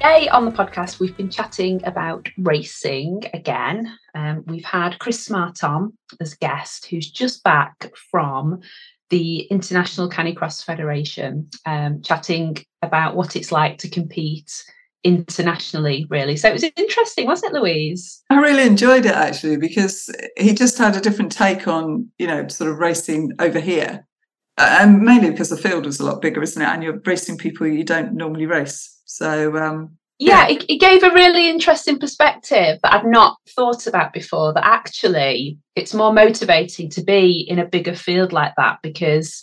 Today on the podcast, we've been chatting about racing again. Um, we've had Chris Smart on as guest, who's just back from the International Canicross Federation, um, chatting about what it's like to compete internationally, really. So it was interesting, wasn't it, Louise? I really enjoyed it actually because he just had a different take on, you know, sort of racing over here. And mainly because the field was a lot bigger, isn't it? And you're racing people you don't normally race. So um, yeah, it, it, gave a really interesting perspective that I've not thought about before. That actually it's more motivating to be in a bigger field like that because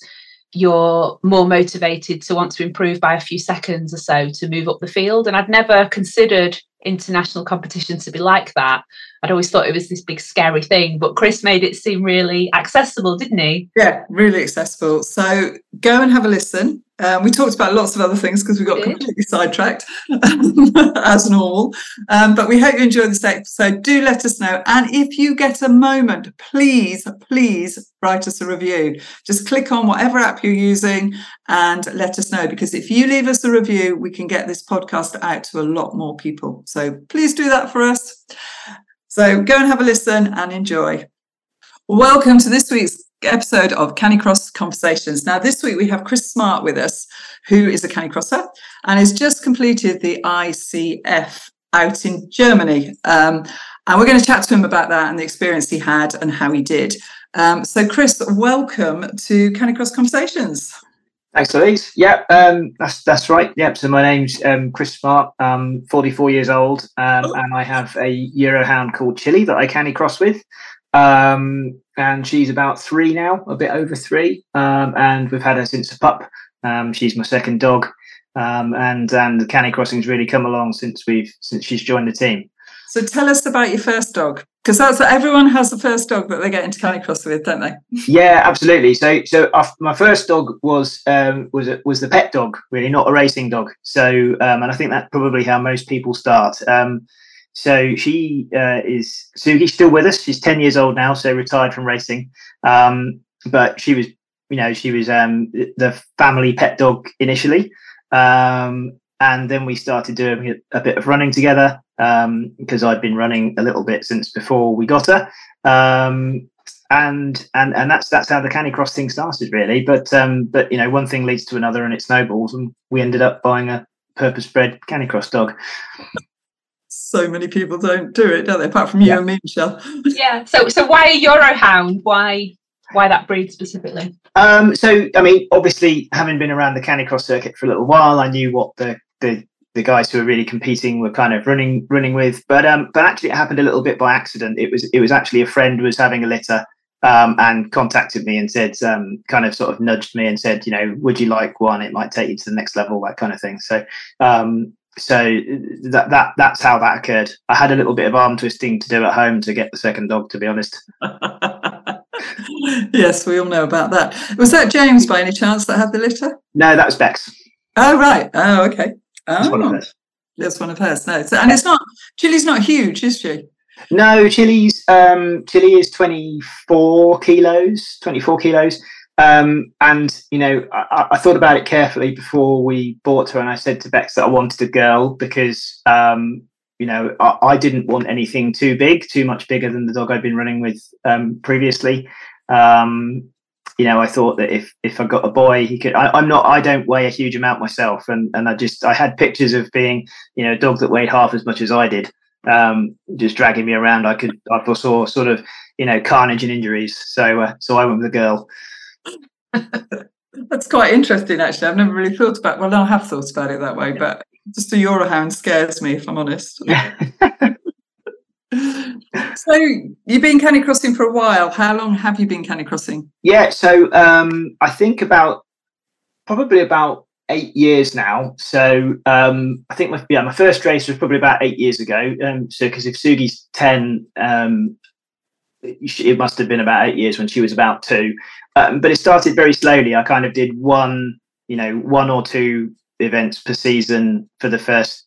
you're more motivated to want to improve by a few seconds or so to move up the field. And I'd never considered international competition to be like that. I'd always thought it was this big scary thing, but Chris made it seem really accessible, didn't he? Yeah, really accessible. So go and have a listen. Um, we talked about lots of other things because we got completely sidetracked as normal. Um, but we hope you enjoy this episode. Do let us know. And if you get a moment, please, please write us a review. Just click on whatever app you're using and let us know. Because if you leave us a review, we can get this podcast out to a lot more people. So please do that for us. So go and have a listen and enjoy. Welcome to this week's episode of Canicross Conversations. Now, this week we have Chris Smart with us, who is a Canicrosser and has just completed the ICF out in Germany. Um, and we're going to chat to him about that and the experience he had and how he did. Um, so, Chris, welcome to Canicross Conversations. Thanks, Louise. Yeah, um, that's that's right. Yep. So my name's um, Chris Smart. I'm 44 years old, um, oh. and I have a Eurohound called Chili that I canicross with. Um, and she's about three now, a bit over three. Um, and we've had her since a pup. Um, she's my second dog. Um, and and the canicrossing's really come along since we've since she's joined the team. So tell us about your first dog, because that's what everyone has the first dog that they get into Canny canicross with, don't they? Yeah, absolutely. So so my first dog was um, was a, was the pet dog, really, not a racing dog. So um, and I think that's probably how most people start. So she uh, is Sugi's still with us. She's ten years old now, so retired from racing. Um, but she was, you know, she was um, the family pet dog initially, um, and then we started doing a bit of running together because um, I'd been running a little bit since before we got her. Um, and and and that's that's how the Canicross thing started really but um but you know one thing leads to another and it snowballs and we ended up buying a purpose bred Canicross dog so many people don't do it, don't they? Apart from you yeah. and me, Michelle. Yeah. So so why a Eurohound? Why why that breed specifically? Um, so I mean, obviously, having been around the Canicross circuit for a little while, I knew what the the the guys who were really competing were kind of running running with. But um, but actually, it happened a little bit by accident. It was it was actually a friend was having a litter. Um, and contacted me and said, um, kind of sort of nudged me and said, you know, would you like one? It might take you to the next level, that kind of thing. So, um, so that that that's how that occurred. I had a little bit of arm twisting to do at home to get the second dog, to be honest. yes, we all know about that. Was that James by any chance that had the litter? No, that was Bex. Oh right. Oh okay. Oh, that's one of hers. That's one of hers. No, so, and it's not. Chili's not huge, is she? No, Chili's um, Chili is twenty four kilos. Twenty four kilos. Um, and you know, I, I, thought about it carefully before we bought her, and I said to Bex that I wanted a girl because um, you know I, I, didn't want anything too big, too much bigger than the dog I'd been running with um, previously. Um, you know, I thought that if if I got a boy, he could. I, am not. I don't weigh a huge amount myself, and and I just I had pictures of being you know a dog that weighed half as much as I did, um, just dragging me around. I could I foresaw sort of you know carnage and injuries. So uh, so I went with a girl. That's quite interesting, actually. I've never really thought about. Well, I have thought about it that way, but just a Eurohound scares me, if I'm honest. so you've been canicrossing for a while. How long have you been canicrossing? Yeah, so um, I think about probably about eight years now. So um, I think my, yeah, my first race was probably about eight years ago. Um, so because if Sugi's ten, um, it must have been about eight years when she was about two. Um, but it started very slowly. I kind of did one, you know, one or two events per season for the first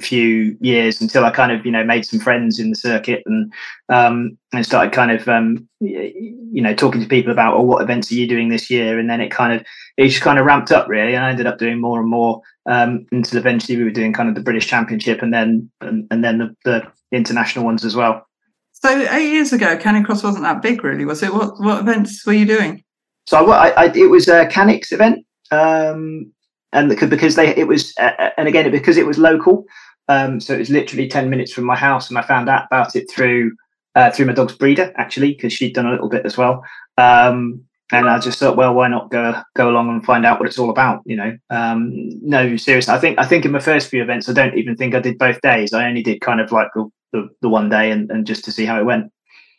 few years until I kind of you know made some friends in the circuit and um, and started kind of um, you know talking to people about oh what events are you doing this year and then it kind of it just kind of ramped up really and I ended up doing more and more um, until eventually we were doing kind of the British Championship and then and, and then the, the international ones as well. So eight years ago, Canning Canicross wasn't that big, really, was it? What what events were you doing? So I, I, it was a Canix event, um, and because they it was uh, and again because it was local, um, so it was literally ten minutes from my house, and I found out about it through uh, through my dog's breeder actually because she'd done a little bit as well. Um, and I just thought, well, why not go go along and find out what it's all about? You know, um, no, seriously. I think I think in my first few events, I don't even think I did both days. I only did kind of like the the, the one day and, and just to see how it went.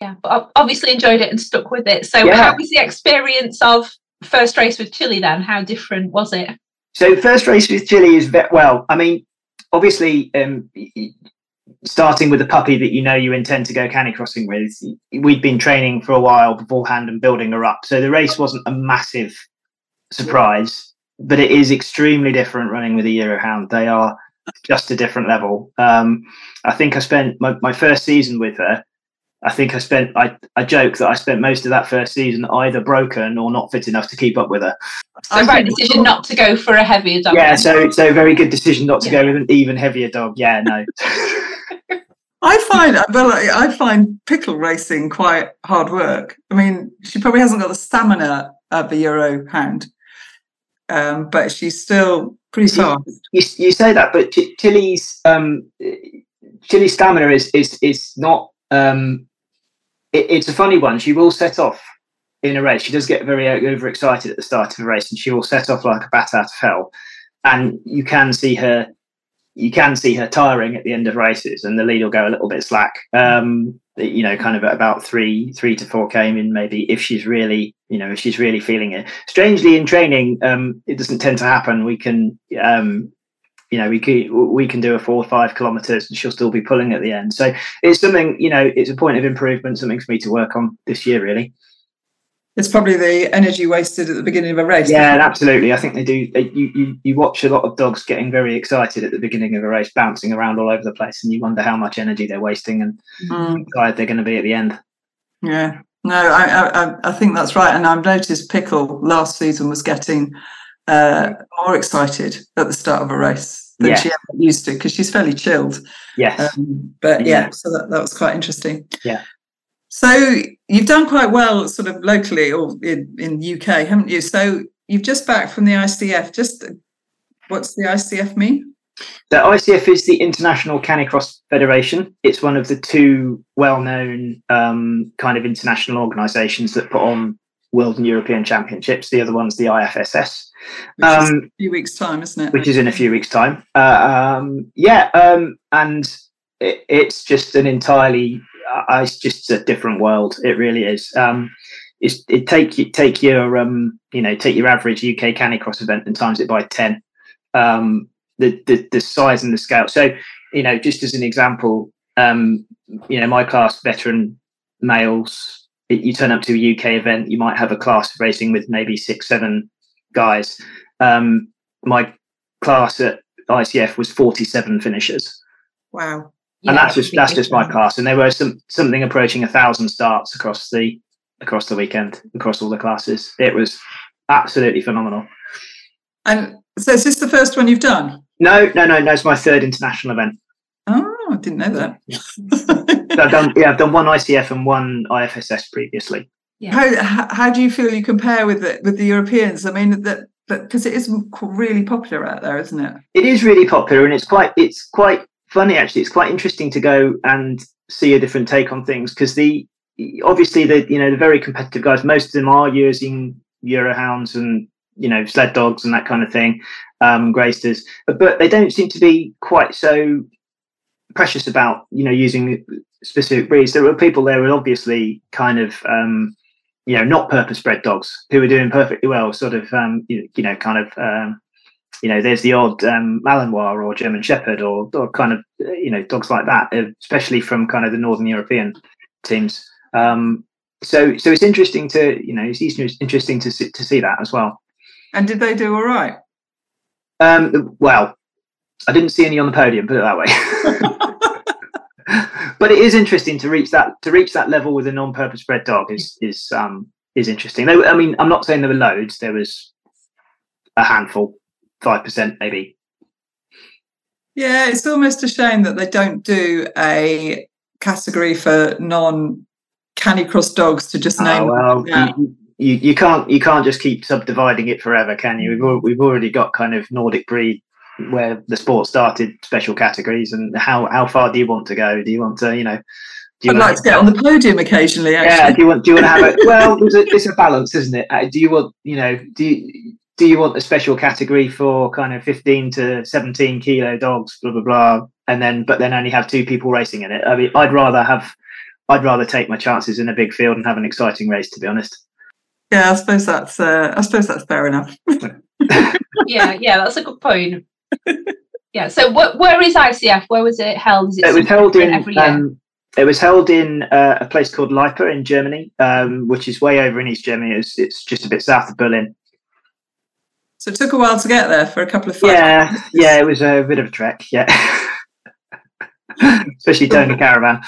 Yeah, but obviously enjoyed it and stuck with it. So, yeah. how was the experience of first race with Chili then? How different was it? So, first race with Chili is very well. I mean, obviously, um, starting with a puppy that you know you intend to go canicrossing with, we'd been training for a while beforehand and building her up. So the race wasn't a massive surprise, but it is extremely different running with a Eurohound. They are just a different level. Um, I think I spent my, my first season with her. I think I spent I, I joke that I spent most of that first season either broken or not fit enough to keep up with her. So right decision not to go for a heavier dog. Yeah, so so very good decision not to yeah. go with an even heavier dog. Yeah, no. I find well, I find pickle racing quite hard work. I mean, she probably hasn't got the stamina of a Euro hound, um, but she's still pretty fast. You, you, say that, but Ch- Chili's um, Chili's stamina is is is not. Um, it, it's a funny one. She will set off in a race. She does get very overexcited at the start of a race, and she will set off like a bat out of hell. And you can see her you can see her tiring at the end of races and the lead will go a little bit slack um, you know kind of at about three three to four came in maybe if she's really you know if she's really feeling it strangely in training um, it doesn't tend to happen we can um, you know we can we can do a four or five kilometers and she'll still be pulling at the end so it's something you know it's a point of improvement something for me to work on this year really it's probably the energy wasted at the beginning of a race. Yeah, absolutely. I think they do. They, you, you you watch a lot of dogs getting very excited at the beginning of a race, bouncing around all over the place, and you wonder how much energy they're wasting and mm. tired they're going to be at the end. Yeah, no, I, I I think that's right, and I've noticed Pickle last season was getting uh, more excited at the start of a race than yeah. she ever used to because she's fairly chilled. Yes, um, but yeah, yeah, so that, that was quite interesting. Yeah. So you've done quite well, sort of locally or in, in UK, haven't you? So you've just back from the ICF. Just what's the ICF mean? The ICF is the International Canicross Federation. It's one of the two well-known um, kind of international organisations that put on World and European Championships. The other one's the IFSS. Which um, is a few weeks' time, isn't it? Which is in a few weeks' time. Uh, um, yeah, um, and it, it's just an entirely it's just a different world. It really is. Um, it's, it take you take your um, you know take your average UK canicross event and times it by ten. Um, the, the the size and the scale. So you know, just as an example, um, you know, my class veteran males. You turn up to a UK event, you might have a class racing with maybe six, seven guys. Um, my class at ICF was 47 finishers. Wow and that's just that's just my class. And there were some something approaching a thousand starts across the across the weekend across all the classes. It was absolutely phenomenal. And so, is this the first one you've done? No, no, no, no. It's my third international event. Oh, I didn't know that. so I've done yeah, I've done one ICF and one IFSS previously. Yeah. How how do you feel you compare with the with the Europeans? I mean that because it is really popular out there, isn't it? It is really popular, and it's quite it's quite funny actually. It's quite interesting to go and see a different take on things because the obviously the you know the very competitive guys. Most of them are using Eurohounds and you know sled dogs and that kind of thing, um, Greysters, but, but they don't seem to be quite so precious about you know using specific breeds. There were people there were obviously kind of um, you know not purpose bred dogs who are doing perfectly well. Sort of um, you, you know kind of um, you know there's the odd um, Malinois or German Shepherd or, or kind of you know dogs like that, especially from kind of the Northern European teams. Um, so so it's interesting to you know it's interesting to see, to see that as well. And did they do all right? Um, well, I didn't see any on the podium. Put it that way. but it is interesting to reach that to reach that level with a non-purpose bred dog is is um is interesting. They, I mean, I'm not saying there were loads. There was a handful, five percent maybe. Yeah, it's almost a shame that they don't do a category for non canicross dogs to just name. Oh, well, you, you, you, can't you can't just keep subdividing it forever, can you? We've we've already got kind of Nordic breed where the sport started special categories, and how how far do you want to go? Do you want to you know? Do you I'd like to get on the podium occasionally. Actually. Yeah. Do you want do you want to have it? Well, it's a, it's a balance, isn't it? Uh, do you want you know do you do you want a special category for kind of 15 to 17 kilo dogs blah blah blah and then but then only have two people racing in it i mean i'd rather have I'd rather take my chances in a big field and have an exciting race, to be honest. Yeah, I suppose that's uh, I suppose that's fair enough. yeah, yeah, that's a good point. Yeah. So, what, where is ICF? Where was it held? Is it, it was held in. Um, it was held in uh, a place called Leipa in Germany, um, which is way over in East Germany. It's, it's just a bit south of Berlin. So it took a while to get there for a couple of. Yeah, minutes. yeah, it was a bit of a trek. Yeah, especially towing a caravan.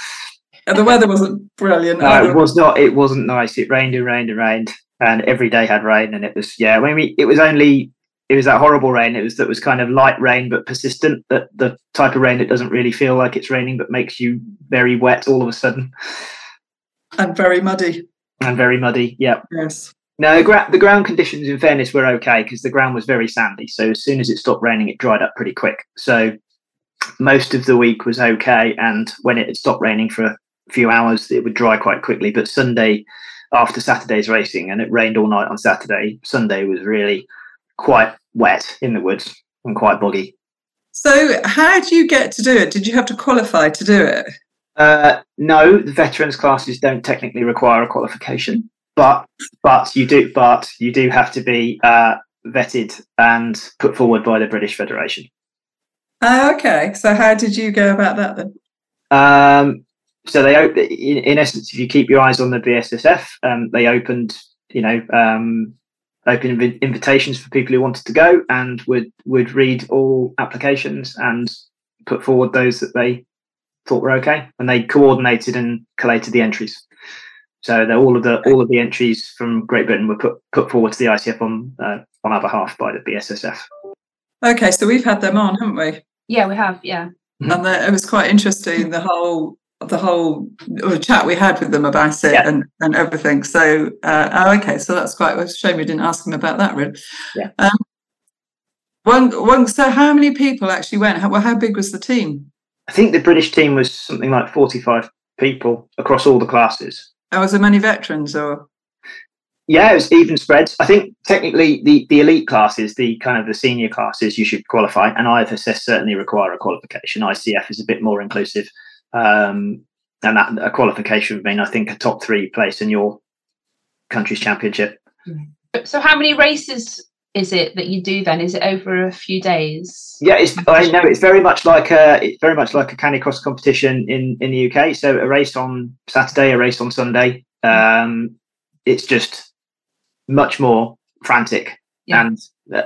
And the weather wasn't brilliant. No, either. it was not. It wasn't nice. It rained and rained and rained, and every day had rain. And it was yeah. When we, it was only it was that horrible rain. It was that was kind of light rain but persistent. That the type of rain that doesn't really feel like it's raining but makes you very wet all of a sudden. And very muddy. And very muddy. Yeah. Yes. No, the, gra- the ground conditions, in fairness, were okay because the ground was very sandy. So as soon as it stopped raining, it dried up pretty quick. So most of the week was okay, and when it had stopped raining for a few hours, it would dry quite quickly. But Sunday, after Saturday's racing, and it rained all night on Saturday, Sunday was really quite wet in the woods and quite boggy. So, how do you get to do it? Did you have to qualify to do it? Uh, no, the veterans classes don't technically require a qualification, but but you do but you do have to be uh, vetted and put forward by the British Federation. Uh, okay, so how did you go about that then? Um, so they in, in essence, if you keep your eyes on the BSSF, um, they opened, you know, um, open inv- invitations for people who wanted to go and would would read all applications and put forward those that they thought were okay, and they coordinated and collated the entries. So all of the all of the entries from Great Britain were put put forward to the ICF on uh, on our behalf by the BSSF. Okay, so we've had them on, haven't we? Yeah, we have. Yeah, and the, it was quite interesting the whole the whole chat we had with them about it yeah. and, and everything. So, uh, oh, okay, so that's quite a shame we didn't ask them about that, really. Yeah. Um, one, one, so, how many people actually went? How, well, how big was the team? I think the British team was something like 45 people across all the classes. Oh, was there many veterans or? Yeah, it was even spreads. I think technically the, the elite classes, the kind of the senior classes, you should qualify, and IFSS certainly require a qualification. ICF is a bit more inclusive. Um, and that a qualification would mean, I think, a top three place in your country's championship. So, how many races is it that you do then? Is it over a few days? Yeah, it's, I know it's very much like a it's very much like a canicross competition in in the UK. So a race on Saturday, a race on Sunday. Um, it's just much more frantic yeah. and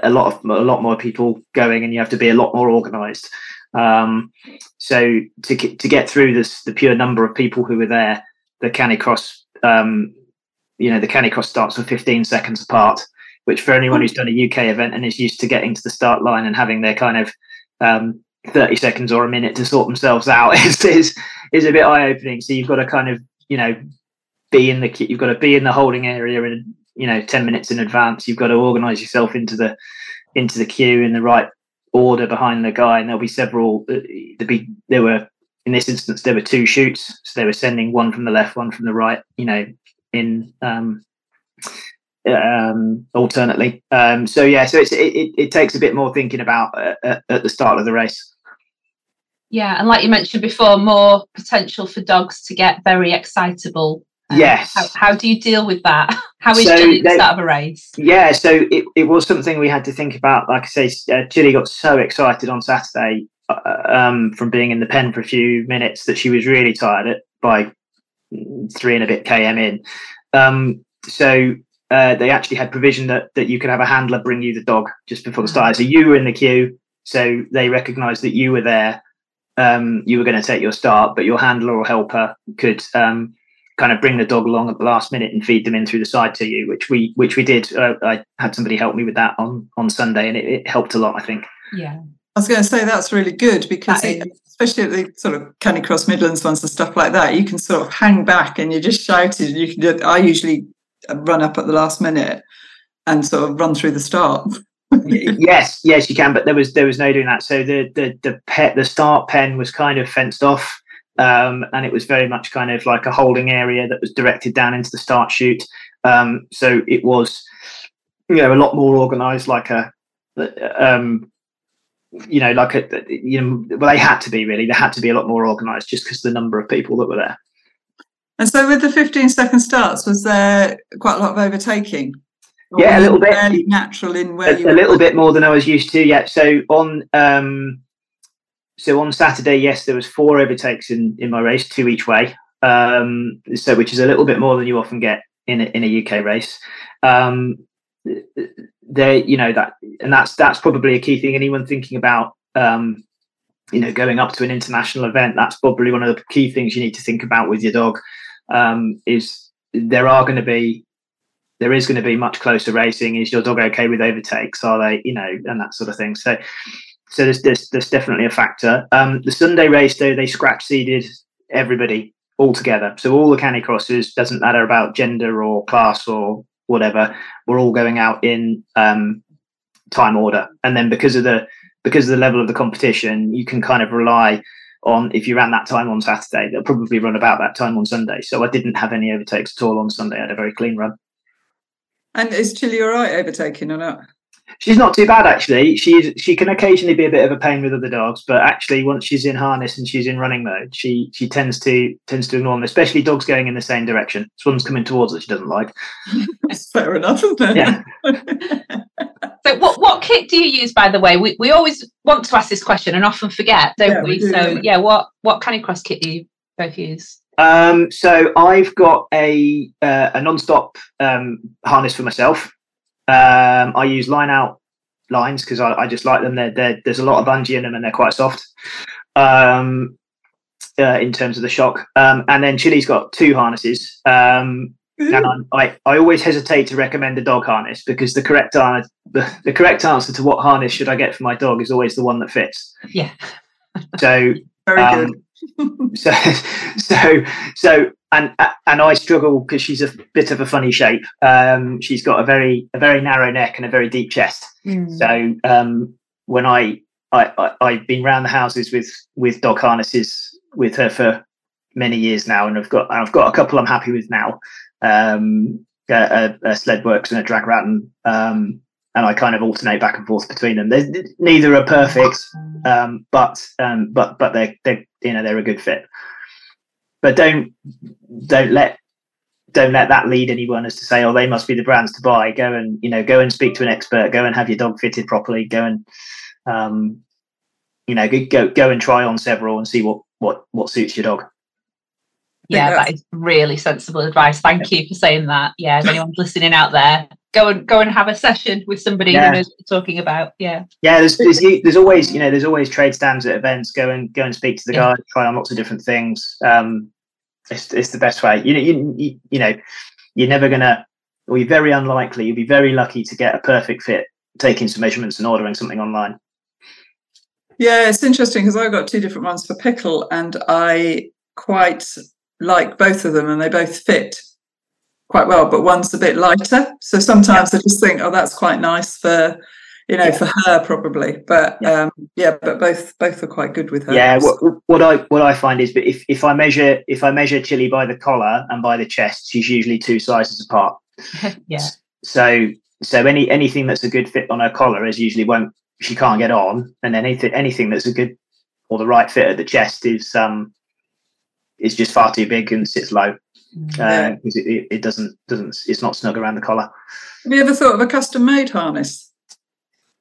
a lot of a lot more people going, and you have to be a lot more organised. Um, so to to get through this, the pure number of people who were there, the Canicross, um, you know, the Canicross starts with 15 seconds apart, which for anyone who's done a UK event and is used to getting to the start line and having their kind of um, 30 seconds or a minute to sort themselves out is is, is a bit eye opening. So you've got to kind of you know be in the you've got to be in the holding area in you know 10 minutes in advance. You've got to organise yourself into the into the queue in the right order behind the guy, and there'll be several. Uh, there be there were in this instance there were two shoots, so they were sending one from the left, one from the right. You know, in um, um, alternately. Um, so yeah, so it's, it, it, takes a bit more thinking about uh, at, at the start of the race. Yeah, and like you mentioned before, more potential for dogs to get very excitable. Um, yes. How, how, do you deal with that? How is so the start of a race? Yeah, so it, it was something we had to think about. Like I say, uh, Chili got so excited on Saturday uh, um, from being in the pen for a few minutes that she was really tired at, by three and a bit km in. Um, so uh, they actually had provision that that you could have a handler bring you the dog just before the start. So you were in the queue, so they recognised that you were there. Um, you were going to take your start, but your handler or helper could um, kind of bring the dog along at the last minute and feed them in through the side to you, which we which we did. Uh, I had somebody help me with that on on Sunday, and it, it helped a lot. I think. Yeah. I was going to say that's really good because it, especially at the sort of Canicross Midlands ones and stuff like that, you can sort of hang back and you're just shouting. You can. Do, I usually run up at the last minute and sort of run through the start. yes, yes, you can. But there was there was no doing that. So the the the pet the start pen was kind of fenced off, um, and it was very much kind of like a holding area that was directed down into the start chute. Um, so it was, you know, a lot more organised, like a, um, you know, like a, you know, well, they had to be really. They had to be a lot more organised just because the number of people that were there. And so, with the 15 second starts, was there quite a lot of overtaking? Or yeah, a little bit natural in where a, a little bit more than I was used to. Yeah. So on um, so on Saturday, yes, there was four overtakes in in my race, two each way. Um, so which is a little bit more than you often get in a, in a UK race. Um, there, you know that, and that's that's probably a key thing. Anyone thinking about um, you know going up to an international event, that's probably one of the key things you need to think about with your dog um, is there are going to be there is going to be much closer racing. Is your dog okay with overtakes? Are they, you know, and that sort of thing. So, so there's there's, there's definitely a factor. Um, the Sunday race though, they scratch seeded everybody all together. So all the canicrosses doesn't matter about gender or class or whatever. We're all going out in um, time order, and then because of the because of the level of the competition, you can kind of rely on if you ran that time on Saturday, they'll probably run about that time on Sunday. So I didn't have any overtakes at all on Sunday. I had a very clean run. And is Chili all right overtaking or not? She's not too bad actually. She's she can occasionally be a bit of a pain with other dogs, but actually once she's in harness and she's in running mode, she she tends to tends to ignore them, especially dogs going in the same direction. So one's coming towards her she doesn't like. That's fair enough, isn't it? Yeah. so what what kit do you use by the way? We we always want to ask this question and often forget, don't yeah, we? we do, so yeah, what what cross kit do you both use? Um, so I've got a uh, a non-stop um, harness for myself. Um, I use line out lines because I, I, just like them. They're, they're, there's a lot of bungee in them and they're quite soft um, uh, in terms of the shock. Um, and then Chili's got two harnesses. Um, and I, I, always hesitate to recommend a dog harness because the correct answer the, the correct answer to what harness should I get for my dog is always the one that fits. Yeah. so very um, good. so so so and and I struggle because she's a bit of a funny shape. Um, she's got a very a very narrow neck and a very deep chest. Mm. So um, when I, I I have been around the houses with with dog harnesses with her for many years now, and I've got I've got a couple I'm happy with now. Um, a, a, sled works and a Dragrattan, um, and I kind of alternate back and forth between them. They're, neither are perfect, um, but um, but but they they you know they're a good fit. But don't don't let don't let that lead anyone as to say oh they must be the brands to buy. Go and you know go and speak to an expert. Go and have your dog fitted properly. Go and um, you know go go and try on several and see what what what suits your dog yeah, that is really sensible advice. Thank you for saying that. Yeah, if anyone's listening out there, go and go and have a session with somebody yeah. who knows what you're talking about. Yeah. Yeah, there's, there's, there's always you know there's always trade stands at events. Go and go and speak to the yeah. guy. Try on lots of different things. Um, it's it's the best way. You know you you, you know you're never gonna or you're very unlikely. You'll be very lucky to get a perfect fit taking some measurements and ordering something online. Yeah, it's interesting because I've got two different ones for pickle, and I quite like both of them and they both fit quite well, but one's a bit lighter. So sometimes yeah. I just think, oh, that's quite nice for you know, yeah. for her probably. But yeah. Um, yeah, but both both are quite good with her. Yeah, what, what I what I find is, but if if I measure if I measure Chili by the collar and by the chest, she's usually two sizes apart. yeah. So so any anything that's a good fit on her collar is usually won't she can't get on, and then anything anything that's a good or the right fit at the chest is um is just far too big and sits low. Because it, it, it doesn't doesn't it's not snug around the collar. Have you ever thought of a custom made harness?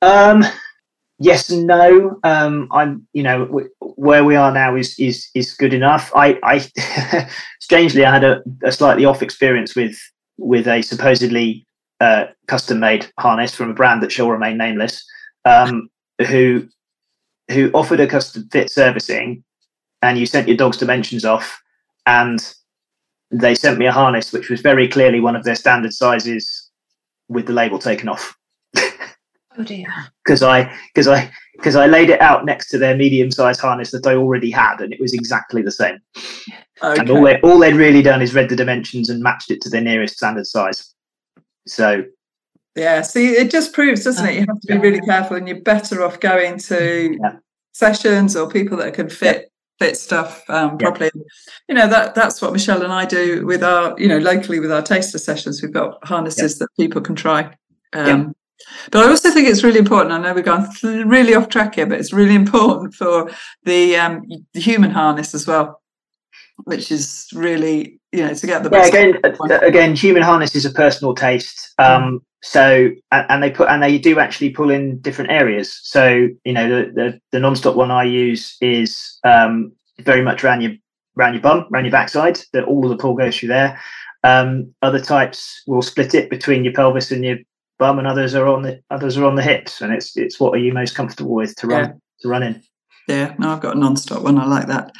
Um, yes and no. Um, I'm, you know, w- where we are now is is is good enough. I, I strangely, I had a, a slightly off experience with with a supposedly uh, custom made harness from a brand that shall remain nameless, um, who who offered a custom fit servicing, and you sent your dog's dimensions off, and they sent me a harness which was very clearly one of their standard sizes with the label taken off Oh dear. because I because I because I laid it out next to their medium sized harness that I already had, and it was exactly the same. Okay. And all they all they'd really done is read the dimensions and matched it to their nearest standard size. So Yeah, see, it just proves, doesn't it? Oh, you have to be Yeah. really careful, and you're better off going to Yeah. sessions or people that can fit fit stuff um, Yeah. properly. You know that that's what Michelle and I do with our, you know, locally with our taster sessions. We've got harnesses that people can try. Um, But I also think it's really important. I know we've gone th- really off track here, but it's really important for the um, the human harness as well, which is really you know to get the yeah, best. again, uh, again, human harness is a personal taste. Um, so and, and they put and they do actually pull in different areas. So you know the the, the non-stop one I use is um, very much around your around your bum, around your backside. That all of the pull goes through there. Um, other types will split it between your pelvis and your bum, and others are on the others are on the hips. And it's it's what are you most comfortable with to run Yeah. to run in. Yeah, no, I've got a non-stop one. I like that.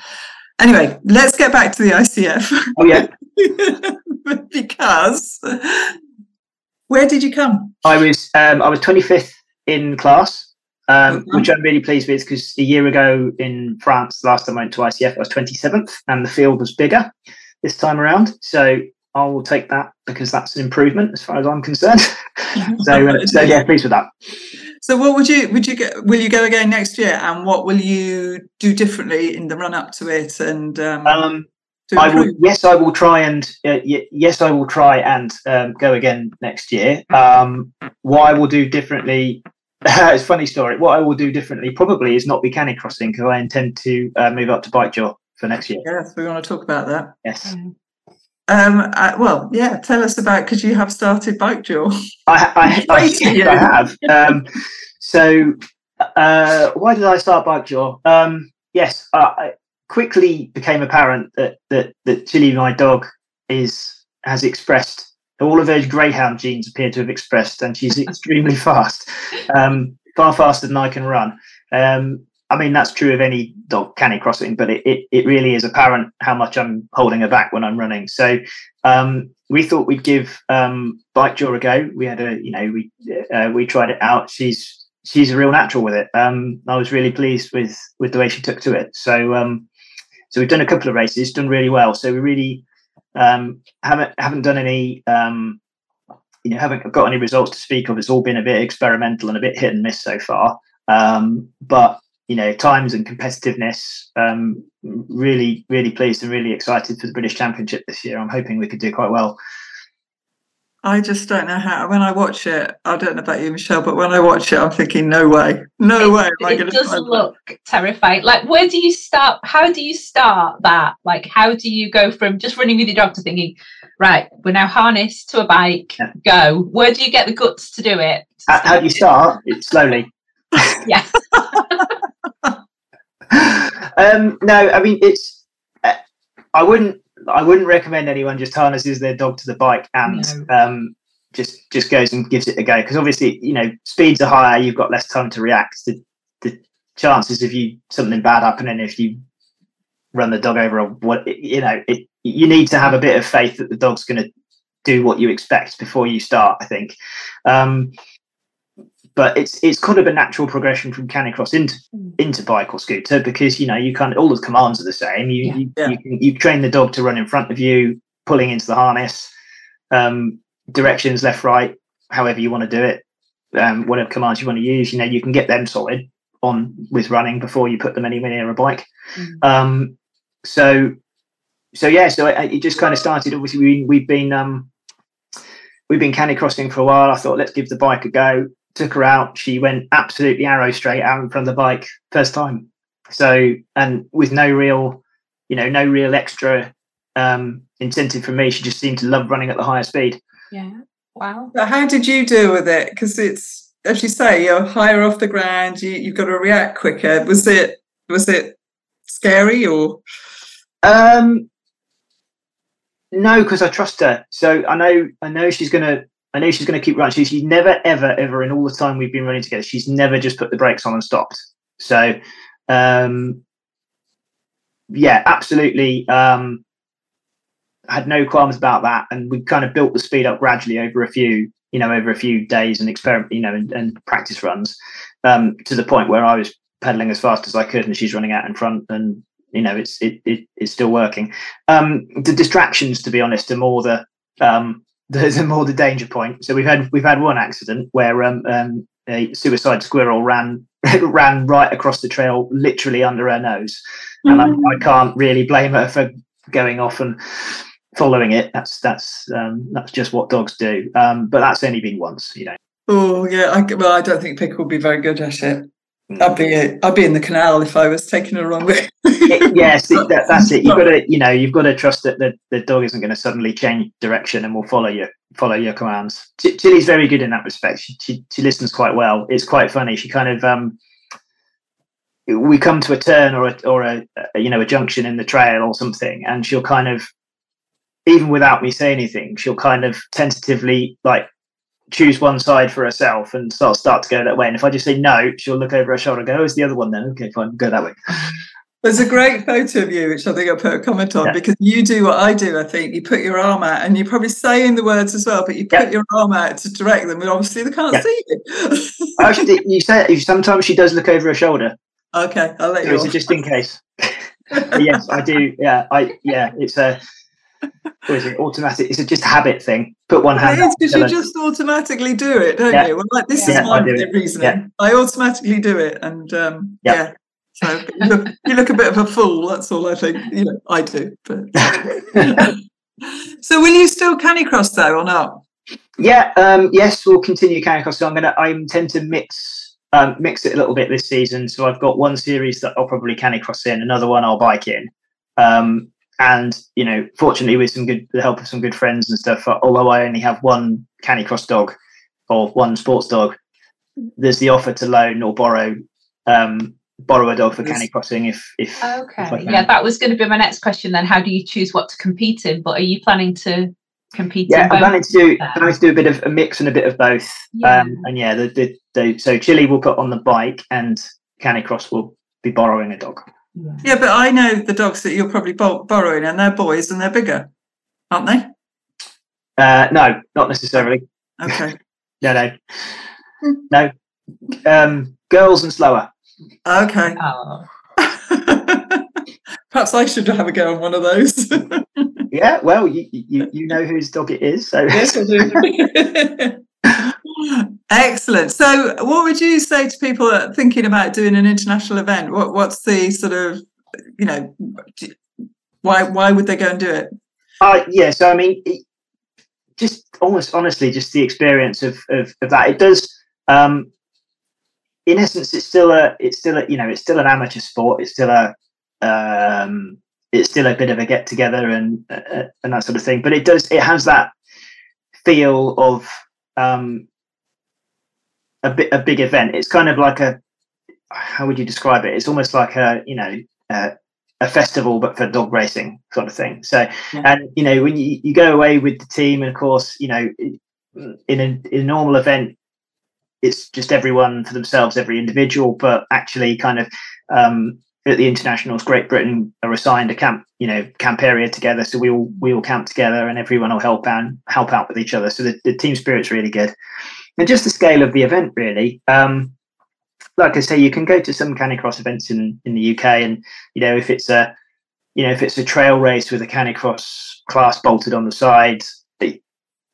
Anyway, let's get back to the ICF. Oh yeah, because where did you come? I was um, I was 25th in class, um, Okay. which I'm really pleased with because a year ago in France, last time I went to ICF, I was 27th, and the field was bigger this time around. So I will take that because that's an improvement as far as I'm concerned. so, uh, so yeah, pleased with that. So, what would you would you get? Will you go again next year? And what will you do differently in the run up to it? And um, Um, to I will. Yes, I will try and uh, y- yes, I will try and um, go again next year. Um, what I will do differently. it's a funny story. What I will do differently probably is not be canicrossing because I intend to uh, move up to bikejor for next year. Yes, we want to talk about that. Yes, Um, uh, well, yeah, tell us about because you have started bikejor. I, I, I, I have. Um, so, uh, why did I start bike jaw? Um, yes, uh, I quickly became apparent that that that Chili, my dog, is has expressed all of those greyhound genes appear to have expressed, and she's extremely fast, um, far faster than I can run. Um, I mean, that's true of any dog canicrossing, but it, it, it really is apparent how much I'm holding her back when I'm running. So um, we thought we'd give um, Bikejor a go. We had a, you know, we uh, we tried it out. She's she's a real natural with it. Um, I was really pleased with with the way she took to it. So um, so we've done a couple of races, done really well. So we really um, haven't haven't done any. Um, you know, haven't got any results to speak of. It's all been a bit experimental and a bit hit and miss so far. Um, but you know, times and competitiveness. Um, really, really pleased and really excited for the British Championship this year. I'm hoping we could do quite well. I just don't know how. When I watch it, I don't know about you, Michelle, but when I watch it, I'm thinking, no way, no way. Am I it going does to look terrifying. Like, where do you start? How do you start that? Like, how do you go from just running with your dog to thinking, right, we're now harnessed to a bike, Yeah. go? Where do you get the guts to do it? to How, how do you start? It's slowly. Yeah. um, no, I mean it's. Uh, I wouldn't. I wouldn't recommend anyone just harnesses their dog to the bike and um, just just goes and gives it a go because obviously you know speeds are higher. You've got less time to react. The the chances of you something bad happening if you run the dog over or what you know it, you need to have a bit of faith that the dog's going to do what you expect before you start. I think. Um, but it's it's kind of a natural progression from canicross into into bike or scooter because you know you kind of all the commands are the same. You Yeah. you, Yeah. you can you train the dog to run in front of you, pulling into the harness, um, directions left right, however you want to do it, um, whatever commands you want to use. You know you can get them solid on with running before you put them anywhere near a bike. Mm. Um, so so yeah, so it, it just kind of started. Obviously, we, we've been um, we've been canicrossing for a while. I thought let's give the bike a go. Took her out. She went absolutely arrow straight out in front of the bike first time. so and with no real, you know, no real extra um, incentive from me, she just seemed to love running at the higher speed. Yeah. Wow. So how did you deal with it? Because it's as you say, you're higher off the ground. You, you've got to react quicker. Was it was it scary or? Um, no, because I trust her. So I know I know she's gonna I know she's gonna keep running. She's, she's never ever ever in all the time we've been running together. She's never just put the brakes on and stopped. So um, yeah, absolutely. Um, had no qualms about that, and we kind of built the speed up gradually over a few, you know, over a few days and experiment, you know, and, and practice runs, um, to the point where I was pedaling as fast as I could, and she's running out in front, and you know, it's it, it it's still working. Um, the distractions, to be honest, are more the um, the, a more the danger point. So we've had we've had one accident where um, um a suicide squirrel ran ran right across the trail, literally under her nose, and I, I can't really blame her for going off and following it. That's that's um, that's just what dogs do. Um, but that's only been once, you know. Oh yeah, I, well, I don't think Pick will be very good at it. I'd be I'd be in the canal if I was taking the wrong way. it, yes, it, that, that's it. You've got to you know you've got to trust that the, the dog isn't going to suddenly change direction and will follow you follow your commands. Chili's very good in that respect. She, she, she listens quite well. It's quite funny. She kind of um, we come to a turn or a or a, a you know a junction in the trail or something, and she'll kind of even without me saying anything, she'll kind of tentatively like choose one side for herself and start start to go that way. And if I just say no, she'll look over her shoulder and go, "Oh, it's the other one then." Okay, fine, go that way. There's a great photo of you, which I think I put a comment on Yeah. because you do what I do. I think you put your arm out, and you're probably saying the words as well, but you Yeah. put your arm out to direct them, and obviously they can't Yeah. see you. Actually, you say sometimes she does look over her shoulder, okay, I'll let so you. it's just in case. Yes, I do. Yeah, I yeah, it's a what is it? Automatic. Is it just a habit thing. Put one hand. It is because you just automatically do it, don't Yeah. you? Well, like this Yeah, is my it. reasoning. I automatically do it, and um, Yeah. yeah. So you look, you look a bit of a fool. That's all I think. You know, I do. But so, will you still canicross though, or not? Yeah, um, yes, we'll continue canicross. So I'm gonna I intend to mix um, mix it a little bit this season. So I've got one series that I'll probably canicross in, another one I'll bike in. Um, and you know, fortunately with some good the help of some good friends and stuff, uh, although I only have one Canicross dog or one sports dog, there's the offer to loan or borrow um, borrow a dog for Yes. canicrossing if if if Okay. can. Yeah, that was going to be my next question then. How do you choose what to compete in? But are you planning to compete yeah, I'm planning to do there? planning to do a bit of a mix and a bit of both. Yeah. Um, and yeah, the, the, the so Chili will put on the bike and Canicross will be borrowing a dog. Yeah. Yeah, but I know the dogs that you're probably borrowing, and they're boys and they're bigger, aren't they? Uh, no, not necessarily. Okay. No, no, no. Um, girls and slower. okay. Oh. Perhaps I should have a go on one of those. Yeah, well, you you, you know whose dog it is, so yes, I do. Excellent. So, what would you say to people thinking about doing an international event? What, what's the sort of, you know, why why would they go and do it? Uh, yeah, so I mean, it, just almost honestly, just the experience of, of, of that. It does, um, in essence, it's still a, it's still a, you know, it's still an amateur sport. It's still a, um, it's still a bit of a get together and uh, and that sort of thing. But it does, it has that feel of um, a bit a big event. It's kind of like a, how would you describe it? It's almost like a, you know. Uh, a festival, but for dog racing sort of thing. So, Yeah. and you know, when you, you go away with the team, and of course, you know, in a, in a normal event, it's just everyone for themselves, every individual. But actually, kind of um, at the internationals, Great Britain are assigned a camp, you know, camp area together. So we all we all camp together, and everyone will help out help out with each other. So the, the team spirit's really good, and just the scale of the event, really. Um, like I say, you can go to some canicross events in in the UK, and you know, if it's a you know, if it's a trail race with a canicross class bolted on the side,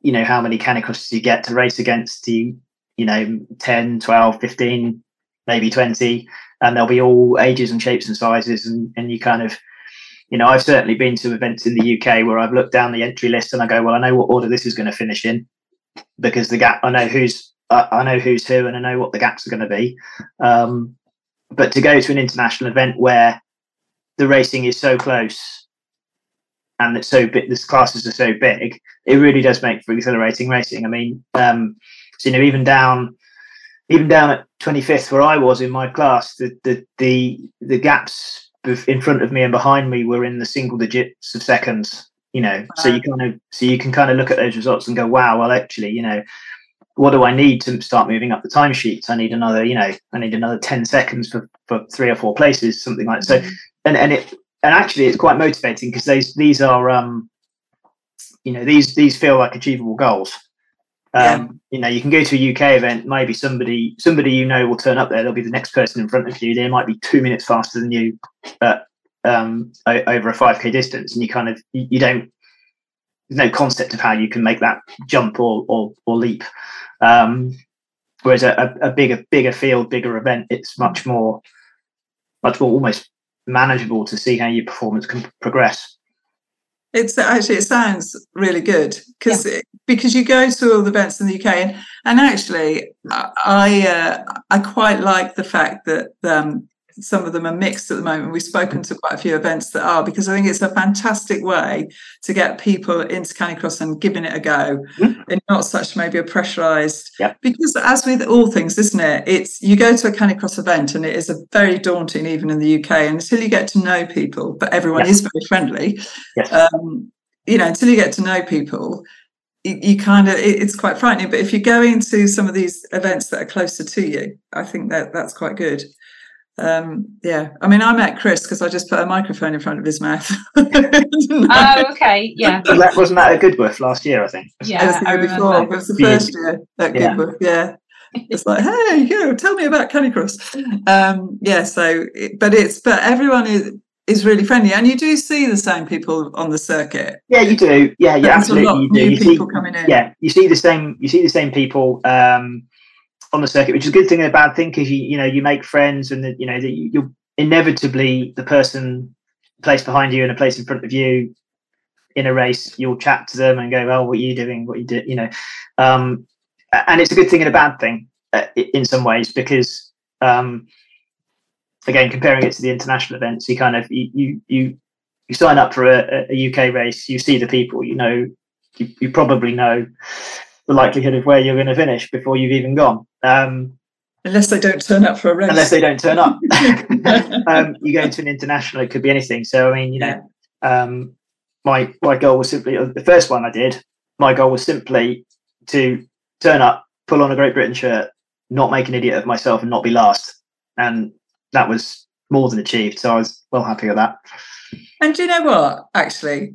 you know, how many canicrosses you get to race against, you, you know, 10, 12, 15, maybe 20, and they'll be all ages and shapes and sizes. And, and you kind of, you know, I've certainly been to events in the UK where I've looked down the entry list and I go, well, I know what order this is going to finish in because the gap, I know who's, I, I know who's who and I know what the gaps are going to be. Um, but to go to an international event where the racing is so close and that so big, the classes are so big, it really does make for exhilarating racing. I mean, um, so you know, even down, even down at 25th where I was in my class, the the the, the gaps in front of me and behind me were in the single digits of seconds. You know, wow. so you kind of so you can kind of look at those results and go, wow, well, actually, you know, what do I need to start moving up the timesheets? I need another, you know, I need another 10 seconds for, for three or four places, something like that. So, mm-hmm. and, and it, and actually it's quite motivating because these, these are, um, you know, these, these feel like achievable goals. Um, yeah. you know, you can go to a UK event, maybe somebody, somebody, you know, will turn up there. They'll be the next person in front of you. They might be two minutes faster than you, but, um, over a 5k distance and you kind of, you, you don't, there's no concept of how you can make that jump or, or, or leap. Um, whereas a, a bigger bigger field, bigger event, it's much more much more almost manageable to see how your performance can progress. It's actually it sounds really good because yeah. because you go to all the events in the UK and and actually I uh, I quite like the fact that um, some of them are mixed at the moment. We've spoken to quite a few events that are because I think it's a fantastic way to get people into Canicross and giving it a go, mm-hmm. and not such maybe a pressurized. Yep. Because as with all things, isn't it? It's you go to a Canicross event and it is a very daunting, even in the UK, and until you get to know people. But everyone is very friendly. Yes. Um, you know, until you get to know people, you kind of it's quite frightening but if you go into some of these events that are closer to you i think that that's quite good um, yeah, I mean, I met Chris because I just put a microphone in front of his mouth. oh, okay, yeah. that wasn't that at Goodwoof last year, I think. Yeah, it was the year before. It was the first year at yeah. Goodwoof. Yeah, it's like, hey, you tell me about Canicross. Um, yeah, so, but it's but everyone is is really friendly, and you do see the same people on the circuit. Yeah, you do. Yeah, yeah, absolutely. you do. You people see, coming in. Yeah, you see the same. You see the same people. Um, on the circuit, which is a good thing and a bad thing because you you know you make friends and the, you know that you're inevitably the person placed behind you and a place in front of you in a race. You'll chat to them and go, "Well, what are you doing? What you do?" You know, um, and it's a good thing and a bad thing uh, in some ways because um, again, comparing it to the international events, you kind of you you you, you sign up for a, a UK race, you see the people, you know, you, you probably know the likelihood of where you're going to finish before you've even gone. Um, unless they don't turn up for a race. Unless they don't turn up. um, you go into an international, it could be anything. So, I mean, you know, um, my my goal was simply uh, the first one I did. My goal was simply to turn up, pull on a Great Britain shirt, not make an idiot of myself, and not be last. And that was more than achieved. So I was well happy with that. And do you know what? Actually,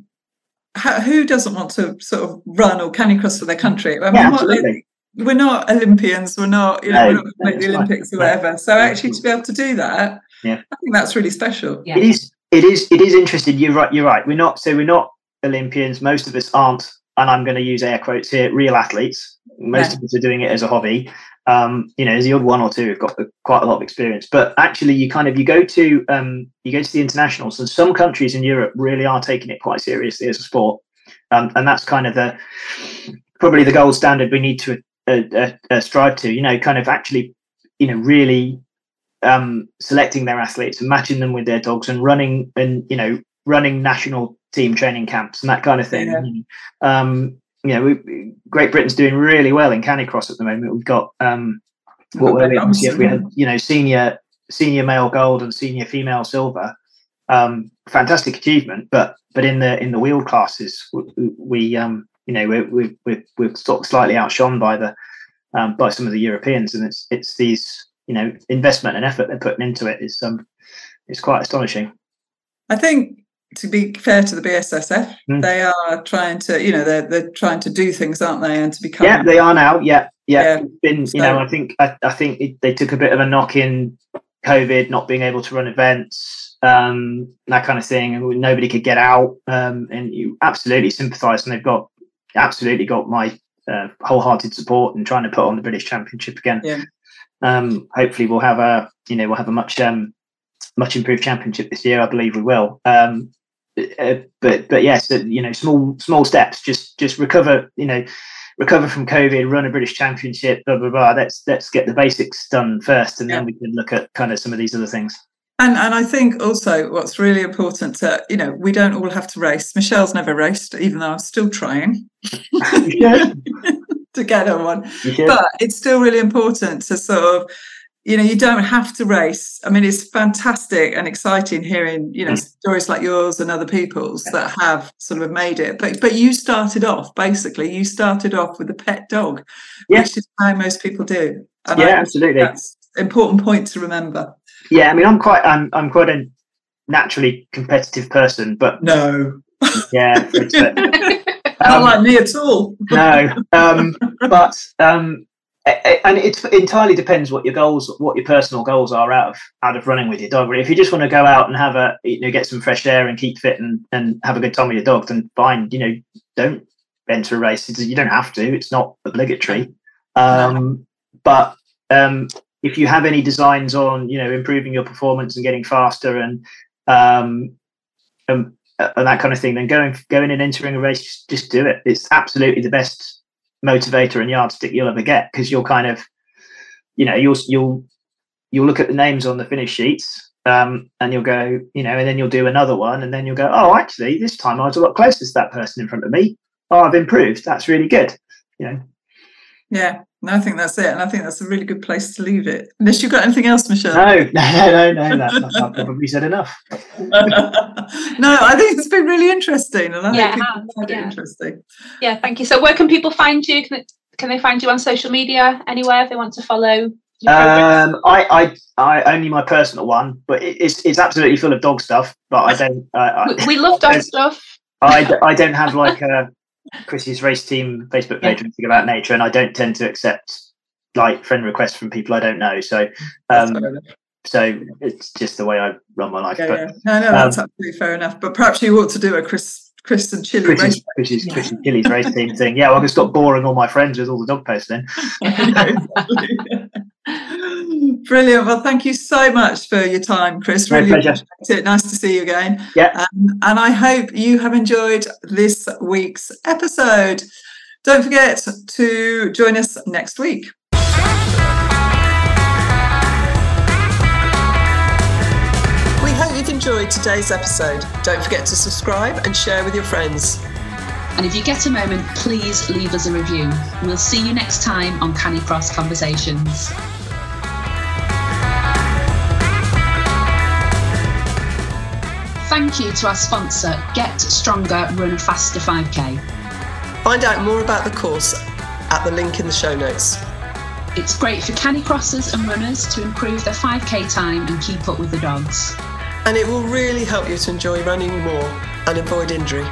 who doesn't want to sort of run or canicross for their country? I mean, yeah, absolutely. What, we're not Olympians. We're not, you know, no, we're not going the Olympics or whatever. So actually, to be able to do that, yeah, I think that's really special. Yeah. It is. It is. It is interesting. You're right. You're right. We're not. So we're not Olympians. Most of us aren't. And I'm going to use air quotes here. Real athletes. Most yeah. of us are doing it as a hobby. Um, you know, there's the odd one or two who've got quite a lot of experience. But actually, you kind of you go to um, you go to the internationals, and some countries in Europe really are taking it quite seriously as a sport. Um, and that's kind of the probably the gold standard we need to uh, uh, uh, strive to. You know, kind of actually, you know, really um, selecting their athletes and matching them with their dogs and running and you know running national team training camps and that kind of thing. Yeah. You know, we, Great Britain's doing really well in Canicross at the moment. We've got um, what were we? We had you know senior senior male gold and senior female silver um, fantastic achievement. But but in the in the wheel classes, we, we um, you know we're, we're we're we're sort of slightly outshone by the um, by some of the Europeans, and it's it's these you know investment and effort they're putting into it is um it's quite astonishing. I think to be fair to the BSSF, mm. they are trying to, you know, they're they're trying to do things, aren't they? And to become yeah, they are now. Yeah, yeah. yeah. Been so, you know, I think I, I think it, they took a bit of a knock in COVID, not being able to run events, um, that kind of thing, and nobody could get out. Um, and you absolutely sympathise, and they've got absolutely got my uh, wholehearted support in trying to put on the British Championship again. Yeah. Um, hopefully, we'll have a you know we'll have a much um, much improved championship this year. I believe we will. Um, uh, but but yes, you know, small small steps. Just just recover. You know, recover from COVID, run a British Championship, blah blah blah. Let's let's get the basics done first, and yeah. then we can look at kind of some of these other things. And and I think also what's really important to you know we don't all have to race. Michelle's never raced, even though I'm still trying to get her one. But it's still really important to sort of you know you don't have to race. I mean it's fantastic and exciting hearing you know mm. stories like yours and other people's yeah. that have sort of made it. But but you started off basically you started off with a pet dog yeah. which is how most people do. And yeah absolutely. that's important point to remember. Yeah i mean i'm quite i'm, I'm quite a naturally competitive person but no. Yeah not um, like me at all. No um but um and it entirely depends what your goals, what your personal goals are out of out of running with your dog. If you just want to go out and have a, you know, get some fresh air and keep fit and and have a good time with your dog, then fine. You know, don't enter a race. you don't have to. It's not obligatory. Um, but um, if you have any designs on, you know, improving your performance and getting faster and um, and, and that kind of thing, then going going and entering a race, just, just do it. It's absolutely the best motivator and yardstick you'll ever get because you'll kind of, you know, you'll you'll you'll look at the names on the finish sheets um, and you'll go, you know, and then you'll do another one, and then you'll go, oh, actually, this time I was a lot closer to that person in front of me. Oh, I've improved. That's really good. You know. Yeah, no, I think that's it, and I think that's a really good place to leave it. Unless you've got anything else, Michelle. No, no, no, no. That, I've probably said enough. no, I think it's been really interesting, and I yeah, think people find yeah. it interesting. Yeah, thank you. So, where can people find you? Can, it, can they find you on social media anywhere if they want to follow? Um, I, I, I only my personal one, but it, it's it's absolutely full of dog stuff. But I don't. I, we, we love dog stuff. I, I don't have like a Chrissy's race team Facebook page yeah. about nature, and I don't tend to accept like friend requests from people I don't know. So, um, so it's just the way I run my life. Yeah, but, yeah. No, no, that's um, absolutely fair enough. But perhaps you ought to do a Chris, Chris and Chili Chris's, race. Chris's, yeah. Chris and Chili's race team thing. Yeah, well, I can stop boring all my friends with all the dog posts then. Brilliant. Well, thank you so much for your time, Chris. really appreciate it. Nice to see you again. Yeah. Um, and I hope you have enjoyed this week's episode. Don't forget to join us next week. We hope you've enjoyed today's episode. Don't forget to subscribe and share with your friends. And if you get a moment, please leave us a review. We'll see you next time on Canicross Conversations. Thank you to our sponsor, Get Stronger Run Faster 5K. Find out more about the course at the link in the show notes. It's great for canicrossers and runners to improve their 5k time and keep up with the dogs. And it will really help you to enjoy running more and avoid injury.